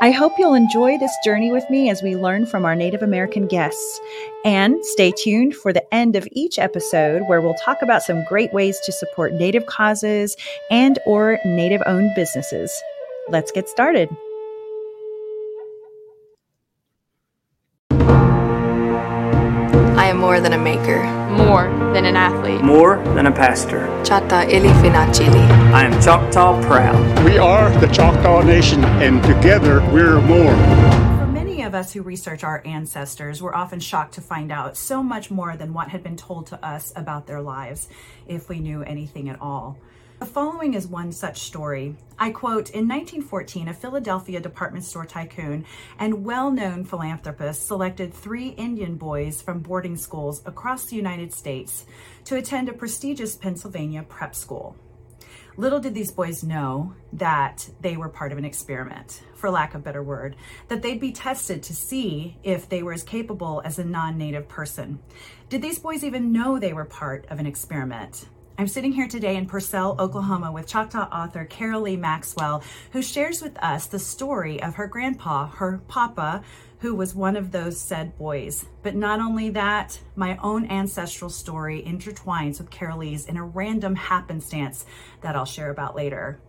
I hope you'll enjoy this journey with me as we learn from our Native American guests. And stay tuned for the end of each episode where we'll talk about some great ways to support Native causes and or Native owned businesses. Let's get started. More than a maker. More than an athlete. More than a pastor. Chata Ilifinachili. I am Choctaw proud. We are the Choctaw Nation, and together we're more. For many of us who research our ancestors, we're often shocked to find out so much more than what had been told to us about their lives, if we knew anything at all. The following is one such story. I quote In 1914, a Philadelphia department store tycoon and well known philanthropist selected three Indian boys from boarding schools across the United States to attend a prestigious Pennsylvania prep school. Little did these boys know that they were part of an experiment, for lack of a better word, that they'd be tested to see if they were as capable as a non native person. Did these boys even know they were part of an experiment? I'm sitting here today in Purcell, Oklahoma with Choctaw author Carolee Maxwell, who shares with us the story of her grandpa, her papa, who was one of those said boys. But not only that, my own ancestral story intertwines with Carolee's in a random happenstance that I'll share about later.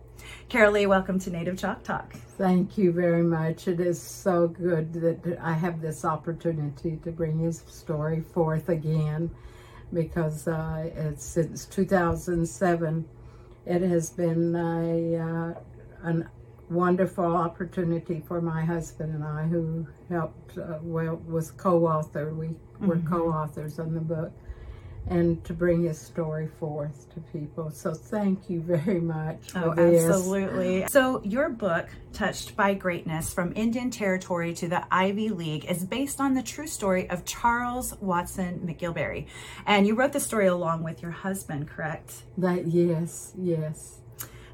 Carolee, welcome to Native Chalk Talk. Thank you very much. It is so good that I have this opportunity to bring his story forth again because uh, it's since 2007 it has been a uh, wonderful opportunity for my husband and I who helped uh, well was co-author we mm-hmm. were co-authors on the book and to bring his story forth to people. So thank you very much. oh, this. absolutely. So your book, Touched by Greatness from Indian Territory to the Ivy League, is based on the true story of Charles Watson McGilberry. And you wrote the story along with your husband, correct? That yes, yes.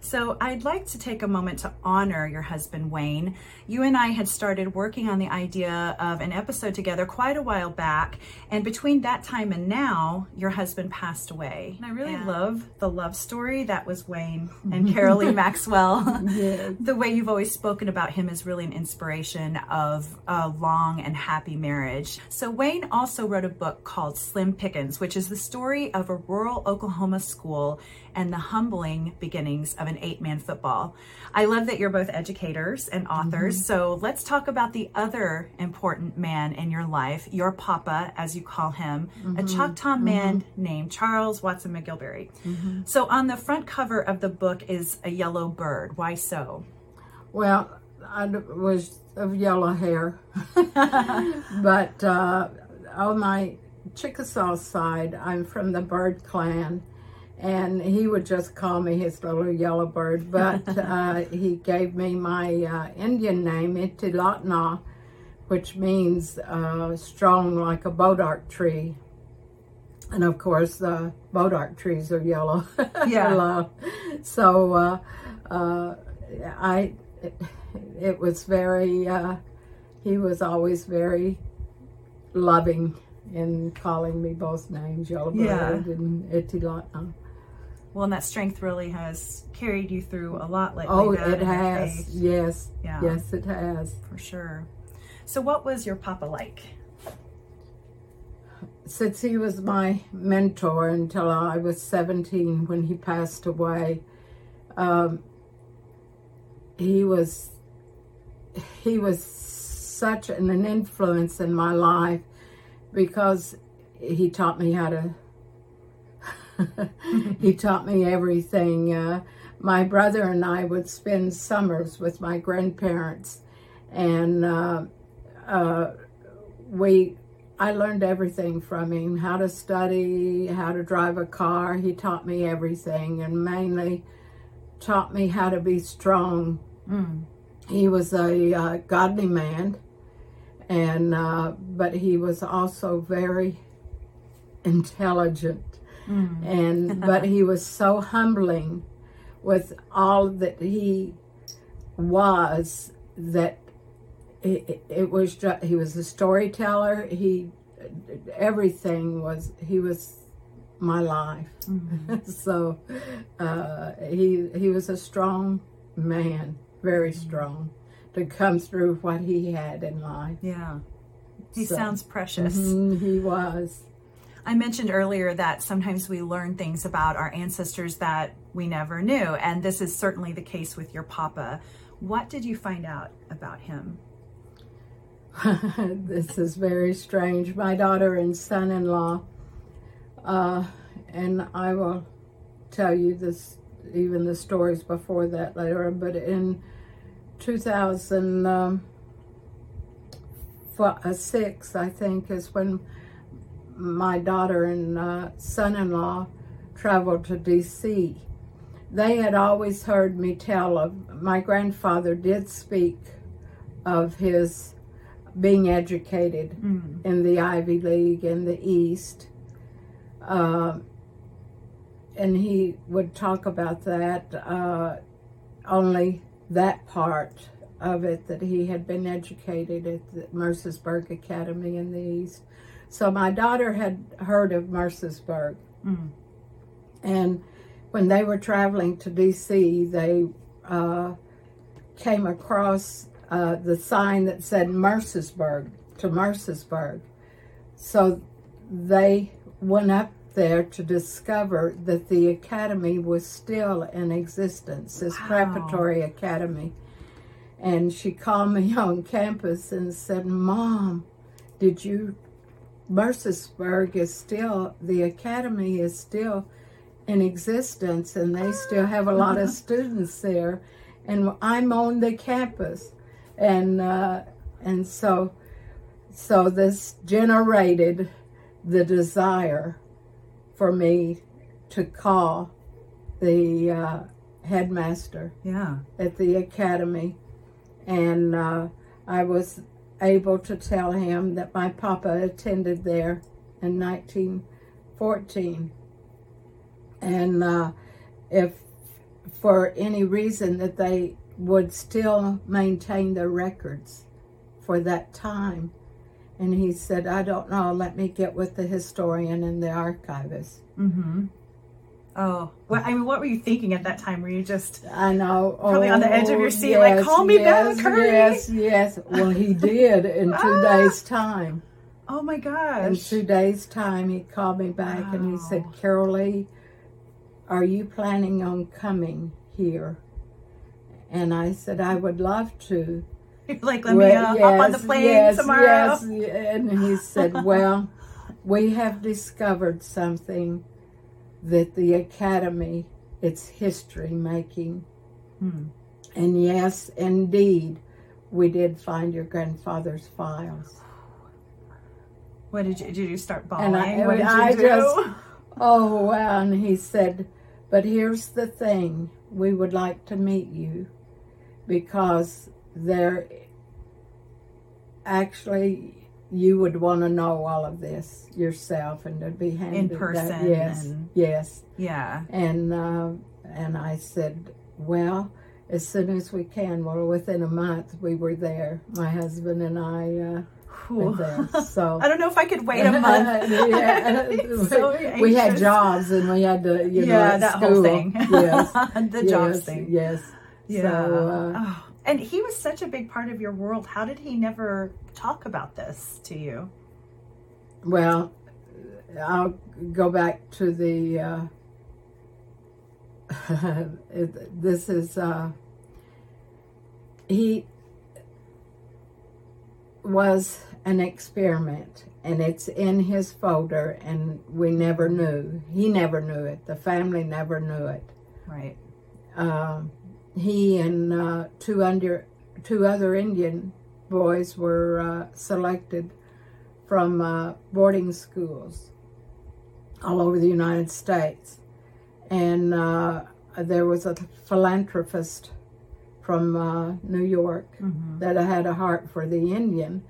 So I'd like to take a moment to honor your husband, Wayne. You and I had started working on the idea of an episode together quite a while back. And between that time and now, your husband passed away. And I really yeah. love the love story that was Wayne and Carolee Maxwell. The way you've always spoken about him is really an inspiration of a long and happy marriage. So Wayne also wrote a book called Slim Pickens, which is the story of a rural Oklahoma school and the humbling beginnings of an eight man football. I love that you're both educators and authors. Mm-hmm. So let's talk about the other important man in your life, your papa, as you call him, mm-hmm. a Choctaw mm-hmm. man named Charles Watson McGilberry. Mm-hmm. So on the front cover of the book is a yellow bird. Why so? Well, I was of yellow hair, but uh, on my Chickasaw side, I'm from the bird clan and he would just call me his little yellow bird. But uh, he gave me my uh, Indian name, Itilatna, which means uh, strong like a bodark tree. And of course, the bodark trees are yellow. Yeah. so uh, uh, I, it, it, was very. Uh, he was always very loving in calling me both names, Yellowbird yeah. and Itilatna. Well, and that strength really has carried you through a lot lately. Oh, it has. Yes. Yeah. Yes, it has. For sure. So, what was your papa like? Since he was my mentor until I was 17 when he passed away, um, he was he was such an, an influence in my life because he taught me how to he taught me everything. Uh, my brother and I would spend summers with my grandparents, and uh, uh, we. I learned everything from him: how to study, how to drive a car. He taught me everything, and mainly taught me how to be strong. Mm. He was a uh, godly man, and uh, but he was also very intelligent Mm. And but he was so humbling with all that he was that it, it was just, he was a storyteller. He everything was he was my life. So uh, he he was a strong man very strong to come through what he had in life. Yeah. He So- sounds precious. Mhm, he was I mentioned earlier that sometimes we learn things about our ancestors that we never knew, and this is certainly the case with your papa. What did you find out about him? this is very strange. My daughter and son-in-law, uh, and I will tell you this, even the stories before that later. But in 2006, I think, is when my daughter and uh, son-in-law traveled to D.C. They had always heard me tell of my grandfather did speak of his being educated in the Ivy League in the East. Uh, and he would talk about that, uh, only that part of it, that he had been educated at the Mercersburg Academy in the East. So my daughter had heard of Mercersburg. And when they were traveling to D.C., they uh, came across uh, the sign that said Mercersburg to Mercersburg. So they went up there to discover that the academy was still in existence, this preparatory academy. And she called me on campus and said, Mom, did you, Mercersburg is still, the academy is still in existence and they still have a lot of students there. And I'm on the campus. And, uh, and so, so this generated the desire for me to call the uh, headmaster Yeah. at the academy, and uh, I was able to tell him that my papa attended there in 1914, and uh, if for any reason that they would still maintain their records for that time. And he said, I don't know, let me get with the historian and the archivist. Oh, what, I mean, what were you thinking at that time? Were you just I know. Probably on the edge of oh, your seat, like, "Call me yes, back, hurry." Yes, yes. Well, he did in two days' time. Oh my gosh! In two days' time, he called me back and he said, Carolee, are you planning on coming here? And I said, I would love to. You're like, let me Well, uh, hop on the plane yes, tomorrow. Yes, and he said, Well, we have discovered something that the Academy, it's history making. Hmm. And yes, indeed, we did find your grandfather's files. What did you did you start bawling? And I, what did you I do? just, oh wow! And he said, "But here's the thing: we would like to meet you because there, actually, you would want to know all of this yourself, and to be handed that- person Yes, and- yes. yeah. And uh, and I said, well." As soon as we can. Well, within a month, we were there. My husband and I uh, were there. So I don't know if I could wait a month. yeah. So we had jobs and we had to, you yeah, at that school. whole thing. Yes, the jobs thing. Yes. Yeah. So, uh, oh. And he was such a big part of your world. How did he never talk about this to you? well, I'll go back to the. Uh, it- this is uh, he was an experiment and it's in his folder and we never knew he never knew it the family never knew it Right. uh, he and uh, two under two other Indian boys were uh, selected from uh, boarding schools all over the United States, and uh, there was a philanthropist from uh, New York that had a heart for the Indian.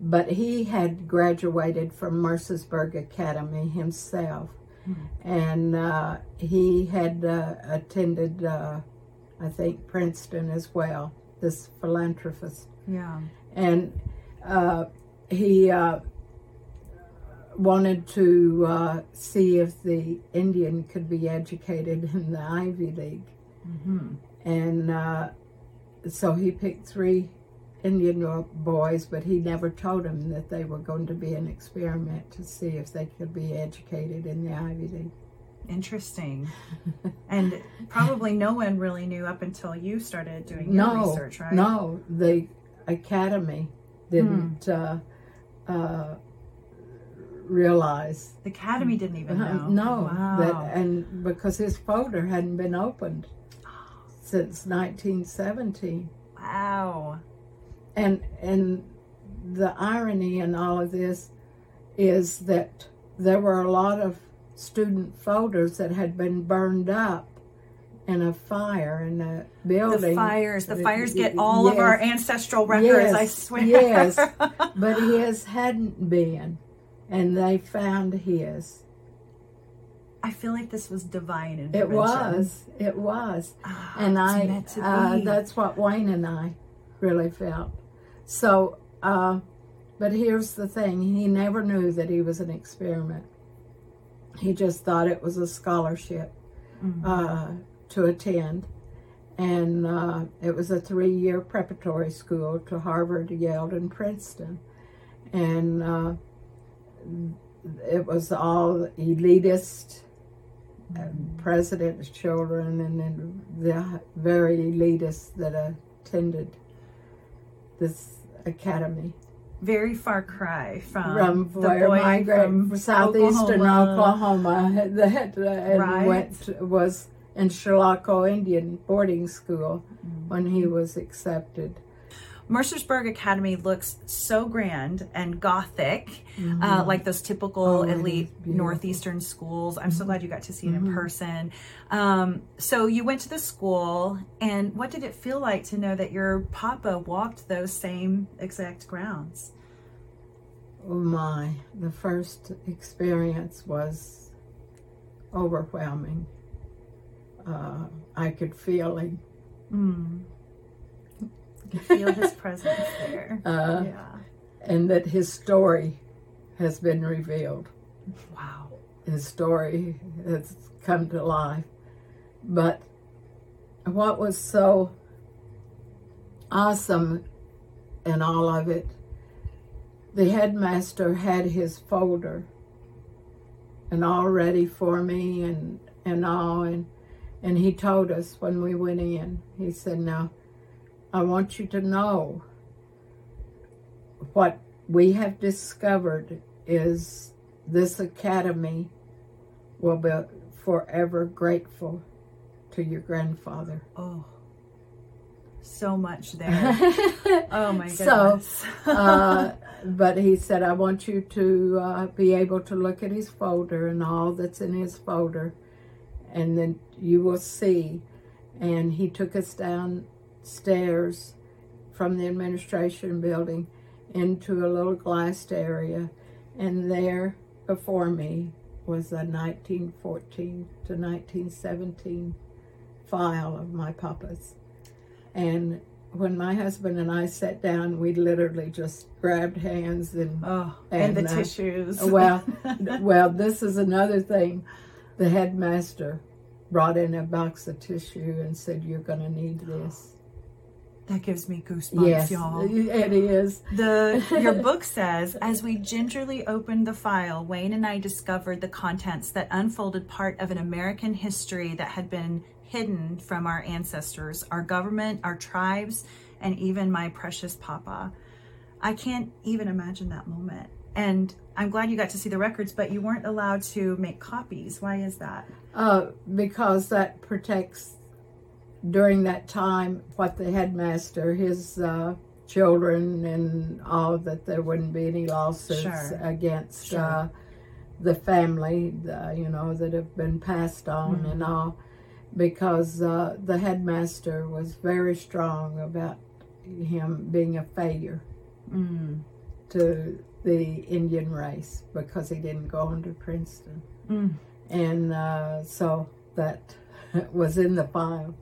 But he had graduated from Mercersburg Academy himself, and uh, he had uh, attended, uh, I think, Princeton as well. This philanthropist, Yeah. and uh, he uh, wanted to uh, see if the Indian could be educated in the Ivy League, and uh, so he picked three Indian boys, but he never told them that they were going to be an experiment to see if they could be educated in the Ivy League. Interesting. and probably no one really knew up until you started doing your No, research, right? no, the academy didn't uh, uh, realize. The Academy didn't even know. Uh, no, Wow. that and because his folder hadn't been opened since 1917. wow. and and the irony in all of this is that there were a lot of student folders that had been burned up in a fire in a building. The fires. The fires get all of our ancestral records, I Yes, swear. Yes, but his hadn't been, and they found his. I feel like this was divine intervention. It was. It was. Ah, and I, uh, that's what Wayne and I really felt. So, uh, but here's the thing: he never knew that he was an experiment. He just thought it was a scholarship Mm-hmm. uh, to attend, and uh, it was a three-year preparatory school to Harvard, Yale, and Princeton, and uh, it was all elitist and president's children and then the very elitists that attended this academy Very far cry from, from the where boy my from southeastern Oklahoma. Oklahoma, that uh, and Right. went was in Chilocco Indian boarding school Mm. when he was accepted. Mercersburg Academy looks so grand and gothic, uh, like those typical Mm-hmm. Oh, elite. Mm-hmm. northeastern schools. I'm so glad you got to see it in person. Um, so you went to the school, and what did it feel like to know that your papa walked those same exact grounds? Oh my, the first experience was overwhelming. Uh, I could feel him. You feel his presence there. Uh, yeah. and that his story has been revealed. Wow. His story has come to life. But what was so awesome in all of it, the headmaster had his folder and all ready for me and, and all and and he told us when we went in, he said, Now I want you to know what we have discovered is this academy will be forever grateful to your grandfather. Oh. So much there. oh my goodness. So, uh, but he said, I want you to uh, be able to look at his folder and all that's in his folder, and then you will see. And he took us downstairs from the administration building into a little glassed area, and there before me was a 1914 to 1917 file of my papa's. And when my husband and I sat down, we literally just grabbed hands and oh, and, and, the uh, tissues. well, well, this is another thing. The headmaster brought in a box of tissue and said, "You're going to need this." That gives me goosebumps, yes, y'all. it is. The your book says, as we gingerly opened the file, Wayne and I discovered the contents that unfolded part of an American history that had been hidden from our ancestors, our government, our tribes, and even my precious papa. I can't even imagine that moment. And I'm glad you got to see the records, but you weren't allowed to make copies. Why is that? Uh, because that protects during that time what the headmaster, his uh, children, and all that there wouldn't be any lawsuits Sure. against Sure. uh, the family, the, you know, that have been passed on Mm-hmm. and all, because uh, the headmaster was very strong about him being a failure Mm. to the Indian race because he didn't go on to Princeton. Mm. and uh, so that was in the file.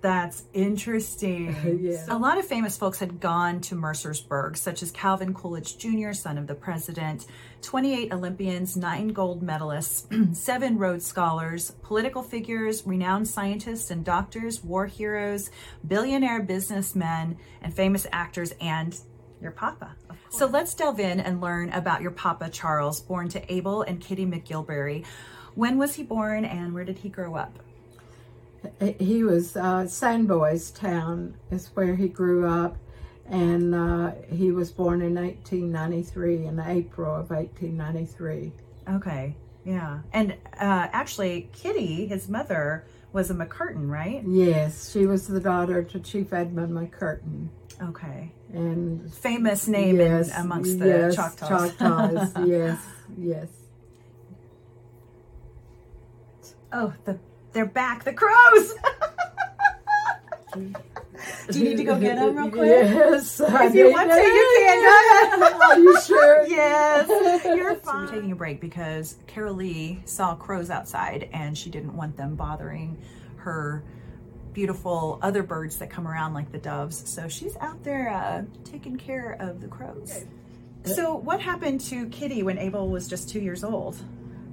That's interesting. Yeah. A lot of famous folks had gone to Mercersburg, such as Calvin Coolidge Jr., son of the president, 28 Olympians, nine gold medalists, seven Rhodes Scholars, political figures, renowned scientists and doctors, war heroes, billionaire businessmen, and famous actors, and your papa. So let's delve in and learn about your papa, Charles, born to Abel and Kitty McGilberry. When was he born and where did he grow up? He was uh, Sans Bois Town is where he grew up, and uh, he was born in 1893 in April of 1893. Okay, yeah. And uh, actually, Kitty, his mother, was a McCurtain, right? Yes, she was the daughter to Chief Edmund McCurtain, Okay. and Famous name in- amongst the yes, Choctaws. Choctaws, yes, yes. Oh, the they're back, the crows. Do you need to go get them real quick? Yes. I If you want to, you can. Go ahead. Are you sure? Yes, you're fine. We're taking a break because Carolee saw crows outside and she didn't want them bothering her beautiful other birds that come around like the doves. So she's out there uh, taking care of the crows. So what happened to Kitty when Abel was just two years old?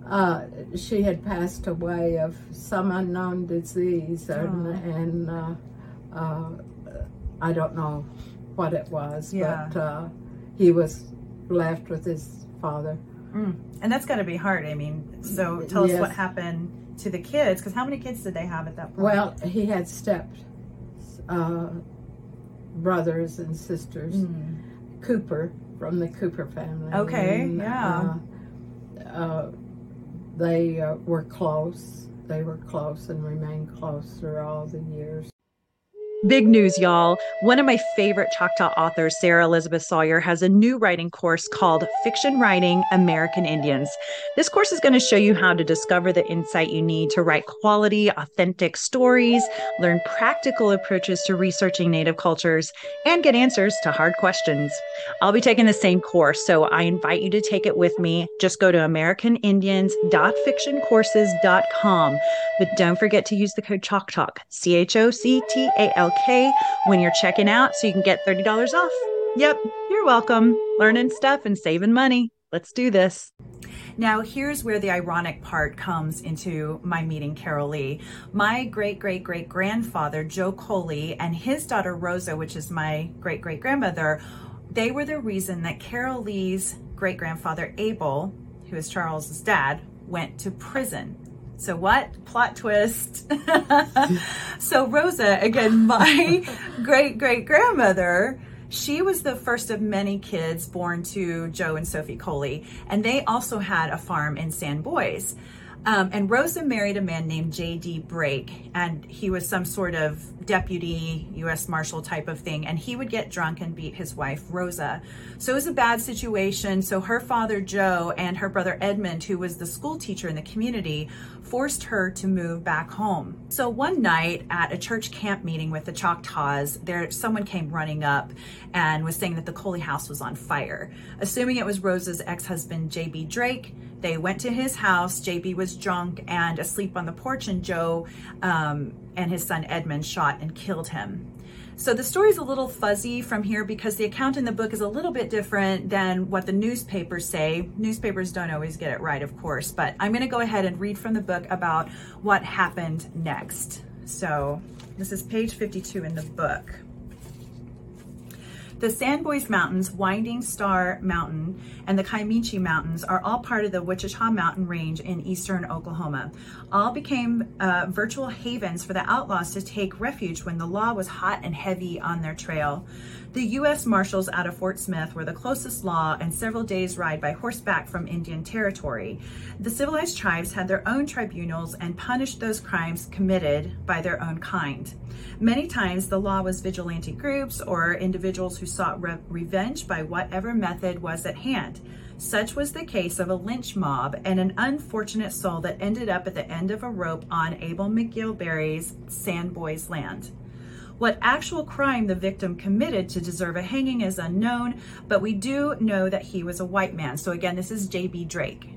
Uh, she had passed away of some unknown disease, and, Oh. and uh, uh, I don't know what it was, Yeah. but uh, he was left with his father. And that's got to be hard. I mean, so tell us Yes. what happened to the kids because how many kids did they have at that point? Well, he had step uh, brothers and sisters. Cooper from the Cooper family. Okay, And, yeah. Uh, uh, they uh, were close. They were close and remained close through all the years. Big news, y'all. One of my favorite Choctaw authors, Sarah Elizabeth Sawyer, has a new writing course called Fiction Writing American Indians. This course is going to show you how to discover the insight you need to write quality, authentic stories, learn practical approaches to researching Native cultures, and get answers to hard questions. I'll be taking the same course, so I invite you to take it with me. Just go to AmericanIndians.fictioncourses.com. But don't forget to use the code CHOCTALK, C H O C T A L K, when you're checking out so you can get $30 off. Yep, you're welcome. Learning stuff and saving money. Let's do this. Now, here's where the ironic part comes into my meeting Carolee. My great great great grandfather, Joe Coley, and his daughter Rosa, which is my great great grandmother, they were the reason that Carolee's great grandfather, Abel, who is Charles's dad, went to prison. So, what? Plot twist. so, Rosa, again, my great great grandmother, she was the first of many kids born to Joe and Sophie Coley, and they also had a farm in Sans Bois. Um, and Rosa married a man named J.B. Drake, and he was some sort of deputy U.S. Marshal type of thing. And he would get drunk and beat his wife, Rosa. So it was a bad situation. So her father, Joe, and her brother, Edmund, who was the school teacher in the community, forced her to move back home. So one night at a church camp meeting with the Choctaws, there someone came running up and was saying that the Coley house was on fire. Assuming it was Rosa's ex-husband, J.B. Drake, they went to his house. JB was drunk and asleep on the porch, and Joe um, and his son Edmund shot and killed him. So the story is a little fuzzy from here because the account in the book is a little bit different than what the newspapers say. Newspapers don't always get it right, of course, but I'm going to go ahead and read from the book about what happened next. So this is page 52 in the book. The Sans Bois Mountains, Winding Star Mountain, and the Kiamichi Mountains are all part of the Wichita Mountain Range in eastern Oklahoma. All became uh, virtual havens for the outlaws to take refuge when the law was hot and heavy on their trail. The U.S. Marshals out of Fort Smith were the closest law and several days' ride by horseback from Indian Territory. The civilized tribes had their own tribunals and punished those crimes committed by their own kind. Many times, the law was vigilante groups or individuals who sought re- revenge by whatever method was at hand. Such was the case of a lynch mob and an unfortunate soul that ended up at the end of a rope on Abel McGilberry's Sandboys land. What actual crime the victim committed to deserve a hanging is unknown, but we do know that he was a white man. So, again, this is J.B. Drake.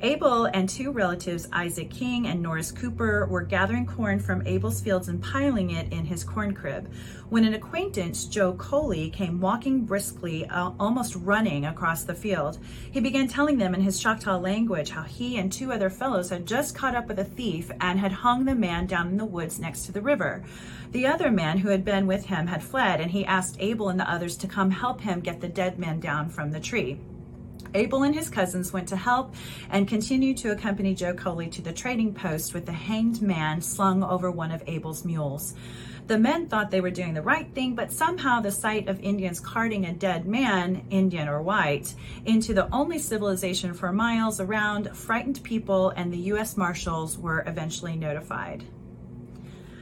Abel and two relatives, Isaac King and Norris Cooper, were gathering corn from Abel's fields and piling it in his corn crib when an acquaintance, Joe Coley, came walking briskly, uh, almost running across the field. He began telling them in his Choctaw language how he and two other fellows had just caught up with a thief and had hung the man down in the woods next to the river. The other man who had been with him had fled, and he asked Abel and the others to come help him get the dead man down from the tree. Abel and his cousins went to help and continued to accompany Joe Coley to the trading post with the hanged man slung over one of Abel's mules. The men thought they were doing the right thing, but somehow the sight of Indians carting a dead man, Indian or white, into the only civilization for miles around frightened people, and the U.S. Marshals were eventually notified.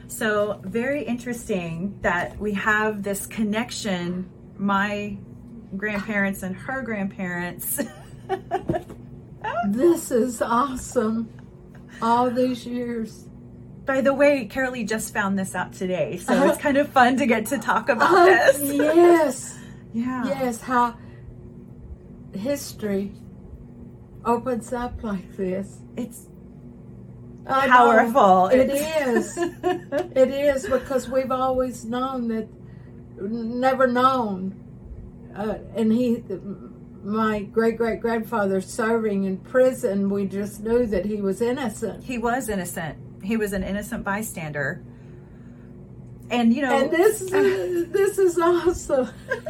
So, very interesting that we have this connection. My grandparents and her grandparents. This is awesome. All these years. By the way, Carolee just found this out today, so uh-huh. it's kind of fun to get to talk about uh-huh. this. yes. Yeah. Yes, how history opens up like this. It's I know. Powerful. It is. it is because we've always known that, never known. Uh, and he, my great great grandfather serving in prison, we just knew that he was innocent. he was innocent. He was an innocent bystander. And you know And this is this is awesome.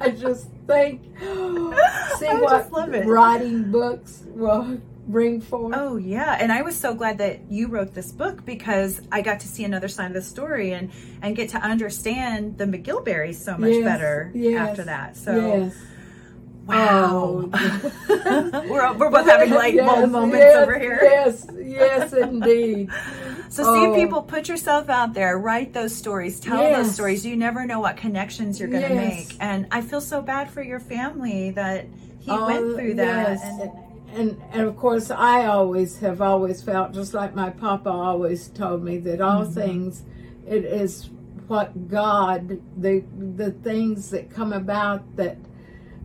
I just think, see I what just love it. writing books will bring forth. Oh yeah, and I was so glad that you wrote this book because I got to see another side of the story and and get to understand the McGilberries so much Yes, better yes, after that. So yes. wow, Oh. we're we're both having light bulb Yes, moments yes, over here. Yes, yes, indeed. So see Oh. people put yourself out there, write those stories, tell those stories. You never know what connections you're going to Yes. make. And I feel so bad for your family that he Oh, went through that. yes. And, And and of course, I always have always felt just like my papa always told me that all Mm-hmm. things, it is what God the the things that come about that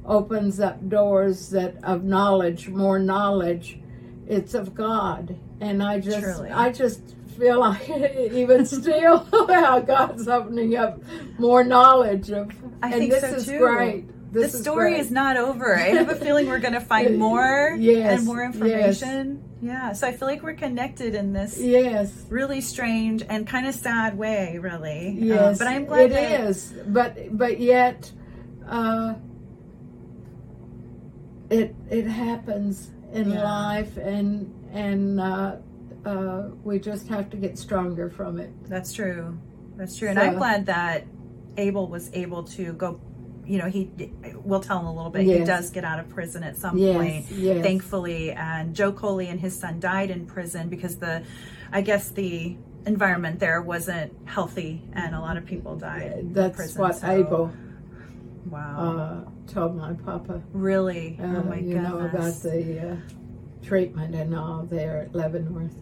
opens up doors that of knowledge, more knowledge. It's of God, and I just Truly. I just feel like even still how God's opening up more knowledge of. I and think this so, is too. great. The story great. is not over. I have a feeling we're going to find more Yes, and more information. Yeah. So I feel like we're connected in this Yes. really strange and kind of sad way, really. Uh, Yes, but I'm glad it that is. But but yet, uh, it it happens in Yeah. life, and and uh, uh, we just have to get stronger from it. That's true. That's true. And I'm glad that Abel was able to go. You know, he we'll tell him a little bit. He does get out of prison at some Yes, point, yes. thankfully. And Joe Coley and his son died in prison because the, I guess the environment there wasn't healthy, and a lot of people died. That's prison, what so- Abel Wow. uh, told my papa. really? Uh, oh my you goodness. know about the uh, treatment and all there at Leavenworth.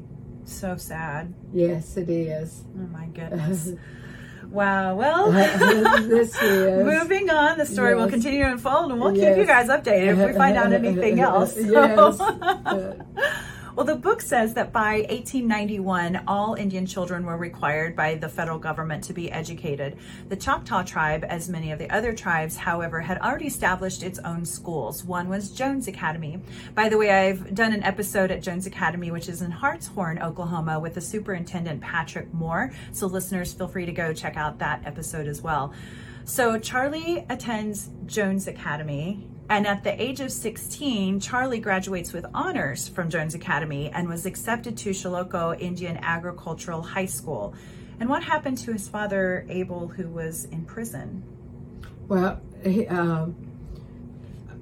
so sad. Yes, it is. Oh my goodness. wow. Well. this is Moving on, the story will continue to unfold, and we'll keep you guys updated if we find out anything else. yes. Well, the book says that by 1891, all Indian children were required by the federal government to be educated. The Choctaw tribe, as many of the other tribes, however, had already established its own schools. One was Jones Academy. By the way, I've done an episode at Jones Academy, which is in Hartshorne, Oklahoma, with the superintendent Patrick Moore. So, listeners, feel free to go check out that episode as well. So Charlie attends Jones Academy, and at the age of 16, Charlie graduates with honors from Jones Academy and was accepted to Chilocco Indian Agricultural High School. And what happened to his father, Abel, who was in prison? Well, he, uh,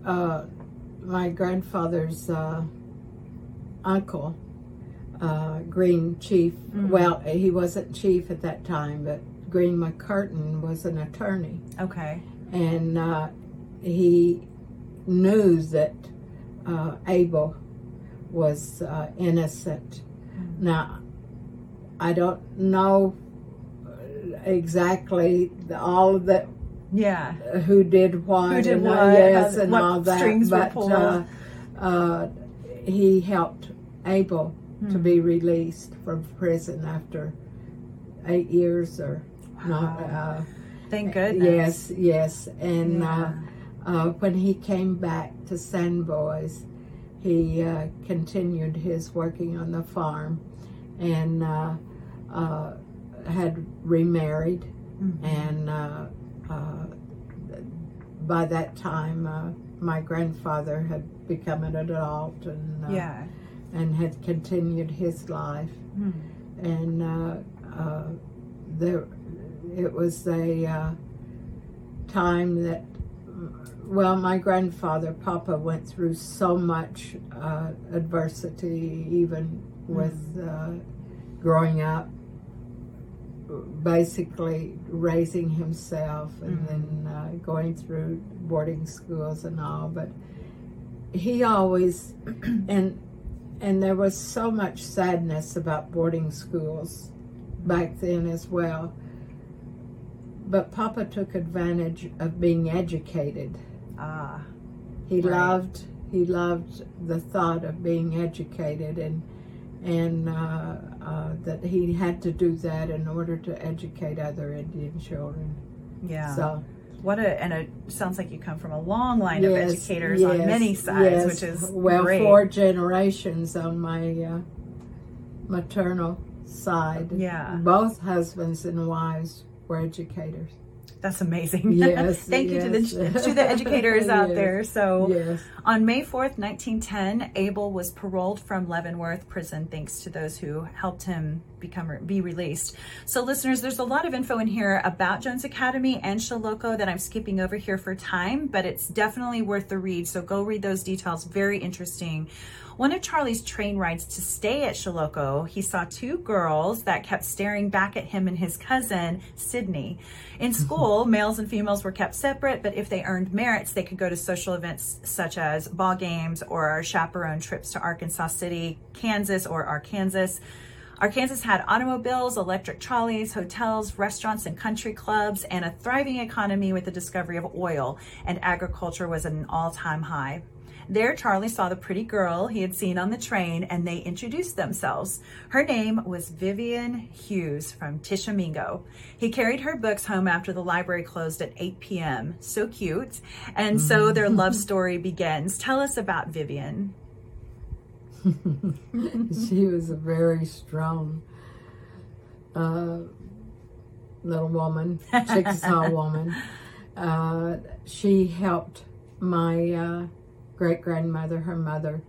uh, my grandfather's uh, uncle, uh, Green Chief, well, he wasn't chief at that time, but Green McCurtain was an attorney. Okay. And uh, he knew that uh, Abel was uh, innocent. Now, I don't know exactly the, all of that Yeah. who did what, Who did and, uh, what, yes, uh, and all that. strings but uh, uh, he helped Abel to be released from prison after eight years or not. Uh, Thank goodness. Yes, yes. And Yeah. Uh, when he came back to Sans Bois, he uh, continued his working on the farm and uh, uh, had remarried. Mm-hmm. And uh, uh, by that time, uh, my grandfather had become an adult and, uh, Yeah. and had continued his life Hmm. and uh, uh, there it was a uh, time that well my grandfather papa went through so much uh, adversity even with uh, growing up basically raising himself and then uh, going through boarding schools and all but he always and and there was so much sadness about boarding schools back then as well. But Papa took advantage of being educated. Ah. He Right. loved he loved the thought of being educated and and uh, uh, that he had to do that in order to educate other Indian children. Yeah. So what a and it sounds like you come from a long line of Yes, educators on many sides, yes. which is well great. four generations on my uh, maternal side. Yeah. both husbands and wives were educators. That's amazing. Yes, Thank you to the to the educators out Yes, there. So yes. on May 4th, 1910, Abel was paroled from Leavenworth prison thanks to those who helped him become be released. So listeners, there's a lot of info in here about Jones Academy and Chilocco that I'm skipping over here for time, but it's definitely worth the read. So go read those details. Very interesting. One of Charlie's train rides to stay at Chilocco, he saw two girls that kept staring back at him and his cousin, Sydney. In mm-hmm. school, males and females were kept separate, but if they earned merits, they could go to social events such as ball games or chaperone trips to Arkansas City, Kansas, or Arkansas. Arkansas had automobiles, electric trolleys, hotels, restaurants, and country clubs, and a thriving economy with the discovery of oil, and agriculture was at an all time high. There, Charlie saw the pretty girl he had seen on the train and they introduced themselves. Her name was Vivian Hughes from Tishomingo. He carried her books home after the library closed at 8 p.m. So cute. And so their love story begins. Tell us about Vivian. she was a very strong uh, little woman, Chickasaw woman. Uh, she helped my uh, great grandmother, her mother,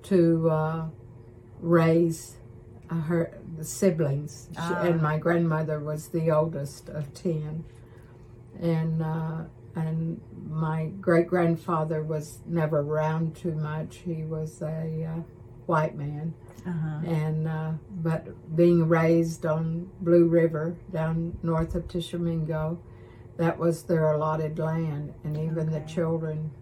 to uh, raise uh, her siblings. She, and my grandmother was the oldest of ten, and uh, and my great grandfather was never around too much. He was a uh, white man, and uh, but being raised on Blue River down north of Tishomingo, that was their allotted land, and even the children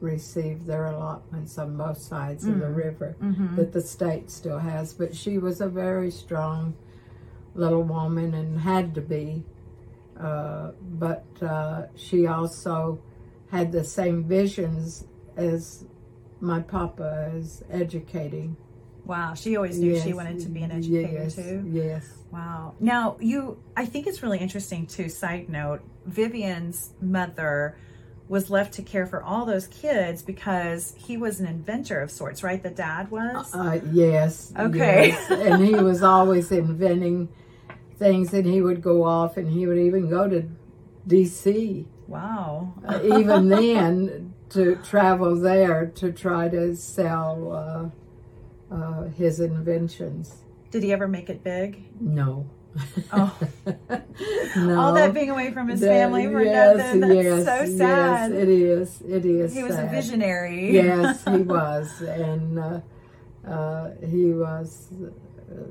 received their allotments on both sides of the river that the state still has. But she was a very strong little woman and had to be. Uh, but uh, she also had the same visions as my papa as educating. Wow, she always knew she wanted to be an educator yes, too. Yes. Wow. Now, you, I think it's really interesting too. Side note Vivian's mother was left to care for all those kids because he was an inventor of sorts, right? The dad was? Uh, yes. Okay. yes. and he was always inventing things, and he would go off, and he would even go to D.C. wow. uh, even then to travel there to try to sell uh, uh, his inventions. Did he ever make it big? No. Oh. no. All that being away from his That- family for yes, nothing. That's yes, so sad. Yes, it is. It is. he was a visionary. Yes, he was, and uh, uh, he was. Uh,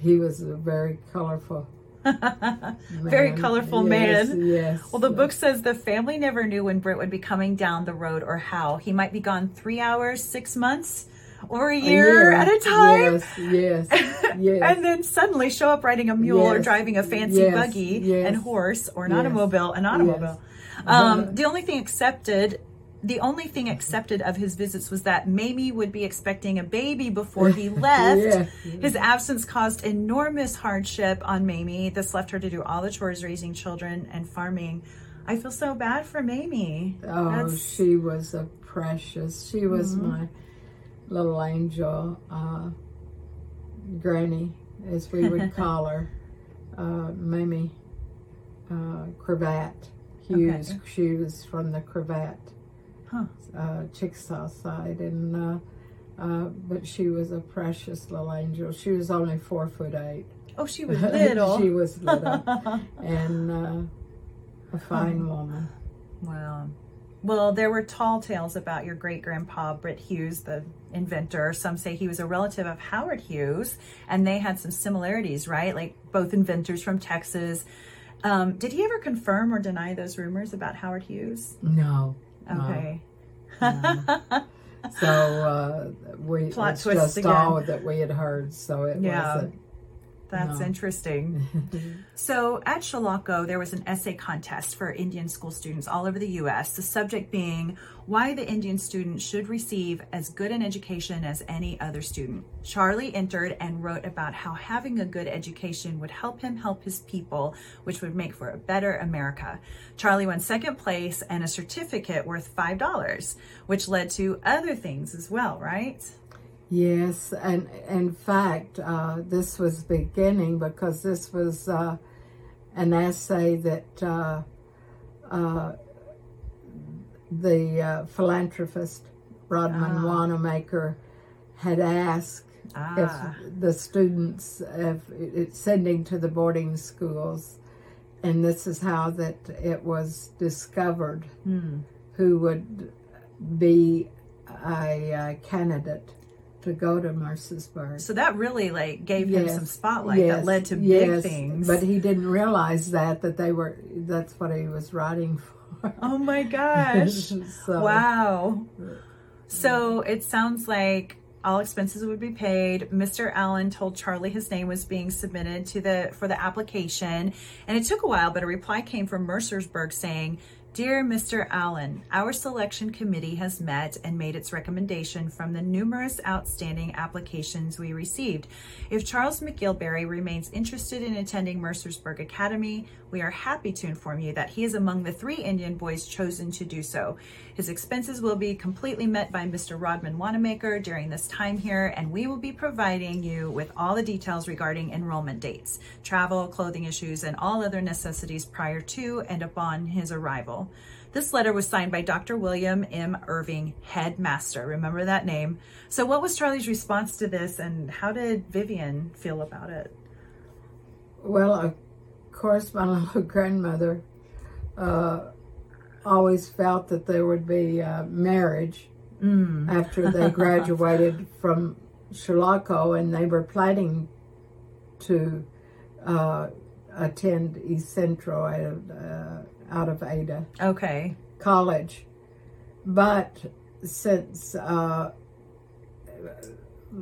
he was a very colorful. Very colorful Yes, man. Yes. Well, the book says the family never knew when Britt would be coming down the road or how. He might be gone three hours, six months, or a year Yeah, at a time. Yes, yes, yes. and then suddenly show up riding a mule or driving a fancy yes, buggy yes, and horse or an yes, automobile, an automobile. yes. Um, the only thing accepted the only thing accepted of his visits was that Mamie would be expecting a baby before he left. Yeah. His absence caused enormous hardship on Mamie. This left her to do all the chores, raising children and farming. I feel so bad for Mamie. Oh, That's- she was a precious. She was Mm-hmm. my little angel, uh, Granny, as we would call her, uh, Mamie uh, Cravat Hughes. Okay. She was from the Cravat Huh. uh, Chickasaw side, and uh, uh, but she was a precious little angel. She was only four foot eight. Oh, she was little. she was little, and uh, a fine woman. Wow. Well, there were tall tales about your great grandpa, Britt Hughes, the inventor. Some say he was a relative of Howard Hughes, and they had some similarities, right? Like both inventors from Texas. Um, did he ever confirm or deny those rumors about Howard Hughes? No. no. Okay. So uh, we Plot it's just again. all that we had heard. So it Yeah. wasn't. That's No. interesting. so at Chilocco, there was an essay contest for Indian school students all over the U.S. The subject being why the Indian student should receive as good an education as any other student. Charlie entered and wrote about how having a good education would help him help his people, which would make for a better America. Charlie won second place and a certificate worth $5, which led to other things as well, right? Yes, and in fact, uh, this was beginning because this was uh, an essay that uh, uh, the uh, philanthropist Rodman Wanamaker had asked Ah. if the students if it's sending to the boarding schools, and this is how that it was discovered who would be a, uh candidate to go to Mercersburg. So that really like gave him some spotlight that led to yes, big things. But he didn't realize that that they were that's what he was writing for. oh my gosh. so, wow. So it sounds like all expenses would be paid. Mr. Allen told Charlie his name was being submitted to the for the application, and it took a while, but a reply came from Mercersburg saying, Dear Mr. Allen, our selection committee has met and made its recommendation from the numerous outstanding applications we received. If Charles McGilberry remains interested in attending Mercersburg Academy, we are happy to inform you that he is among the three Indian boys chosen to do so. His expenses will be completely met by Mr. Rodman Wanamaker during this time here, and we will be providing you with all the details regarding enrollment dates, travel, clothing issues, and all other necessities prior to and upon his arrival. This letter was signed by Dr. William M. Irvine, headmaster. Remember that name. So, what was Charlie's response to this, and how did Vivian feel about it? Well, of course, my little grandmother uh, always felt that there would be uh, marriage after they graduated from Chilocco, and they were planning to uh, attend East Central out of, uh, out of Ada Okay. College. But since uh,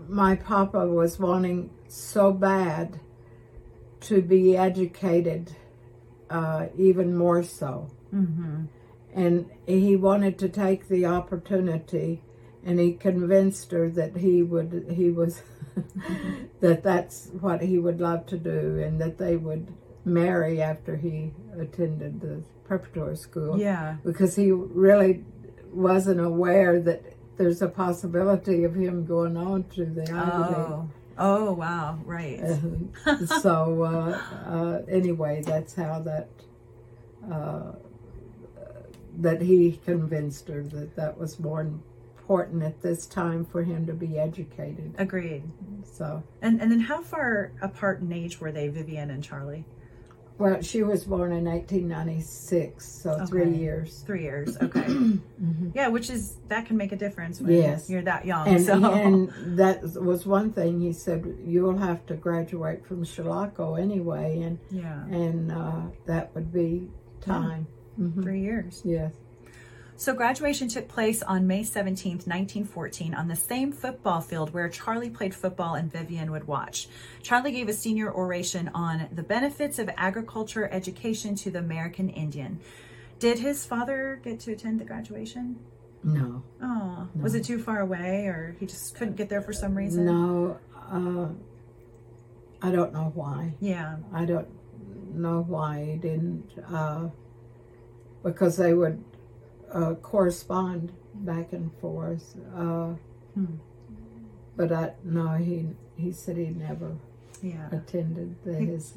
my papa was wanting so bad to be educated, uh, even more so. And he wanted to take the opportunity, and he convinced her that he would, he was, that that's what he would love to do, and that they would marry after he attended the preparatory school Yeah. because he really wasn't aware that there's a possibility of him going on to the Ivy Oh. Oh, wow. Right. So uh, uh, anyway, that's how that uh, that he convinced her that that was more important at this time for him to be educated. Agreed. So, And and then how far apart in age were they, Vivian and Charlie? well, she was born in 1896, so three years. Three years. Okay. Yeah, which is that can make a difference when Yes. you're that young. And, so and that was one thing he said you'll have to graduate from Chilocco anyway and yeah, and uh, that would be time Mhm. three years. yes So graduation took place on May 17th, 1914, on the same football field where Charlie played football and Vivian would watch. Charlie gave a senior oration on the benefits of agriculture education to the American Indian. Did his father get to attend the graduation? No, Oh, was it too far away, or he just couldn't get there for some reason? no. Uh, I don't know why. Yeah. I don't know why he didn't, uh, because they would uh, correspond back and forth. Uh, Hmm. But I no, he he said he never Yeah. attended the, his.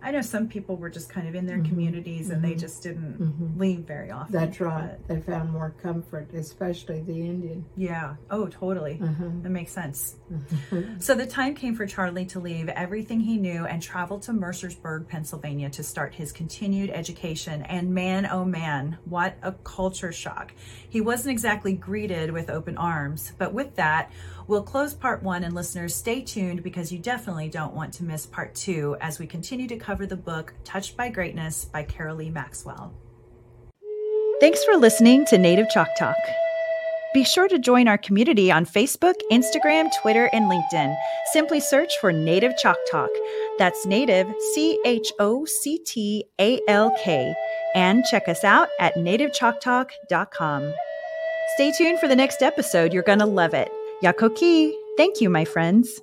I know some people were just kind of in their Mhm. communities and they Mhm. just didn't Mhm. leave very often. That's right. They found more comfort, especially the Indian. yeah. Oh, totally. Uh-huh. That makes sense. So the time came for Charlie to leave everything he knew and travel to Mercersburg, Pennsylvania to start his continued education. And man, oh man, what a culture shock. He wasn't exactly greeted with open arms. But with that, we'll close part one and listeners stay tuned because you definitely don't want to miss part two as we continue to cover the book Touched by Greatness by Carolee Maxwell. Thanks for listening to Native ChocTalk. Be sure to join our community on Facebook, Instagram, Twitter, and LinkedIn. Simply search for Native Chalk Talk. That's Native, C H O C T A L K. And check us out at nativechoctalk.com. Stay tuned for the next episode. You're going to love it. Yakoke. Thank you, my friends.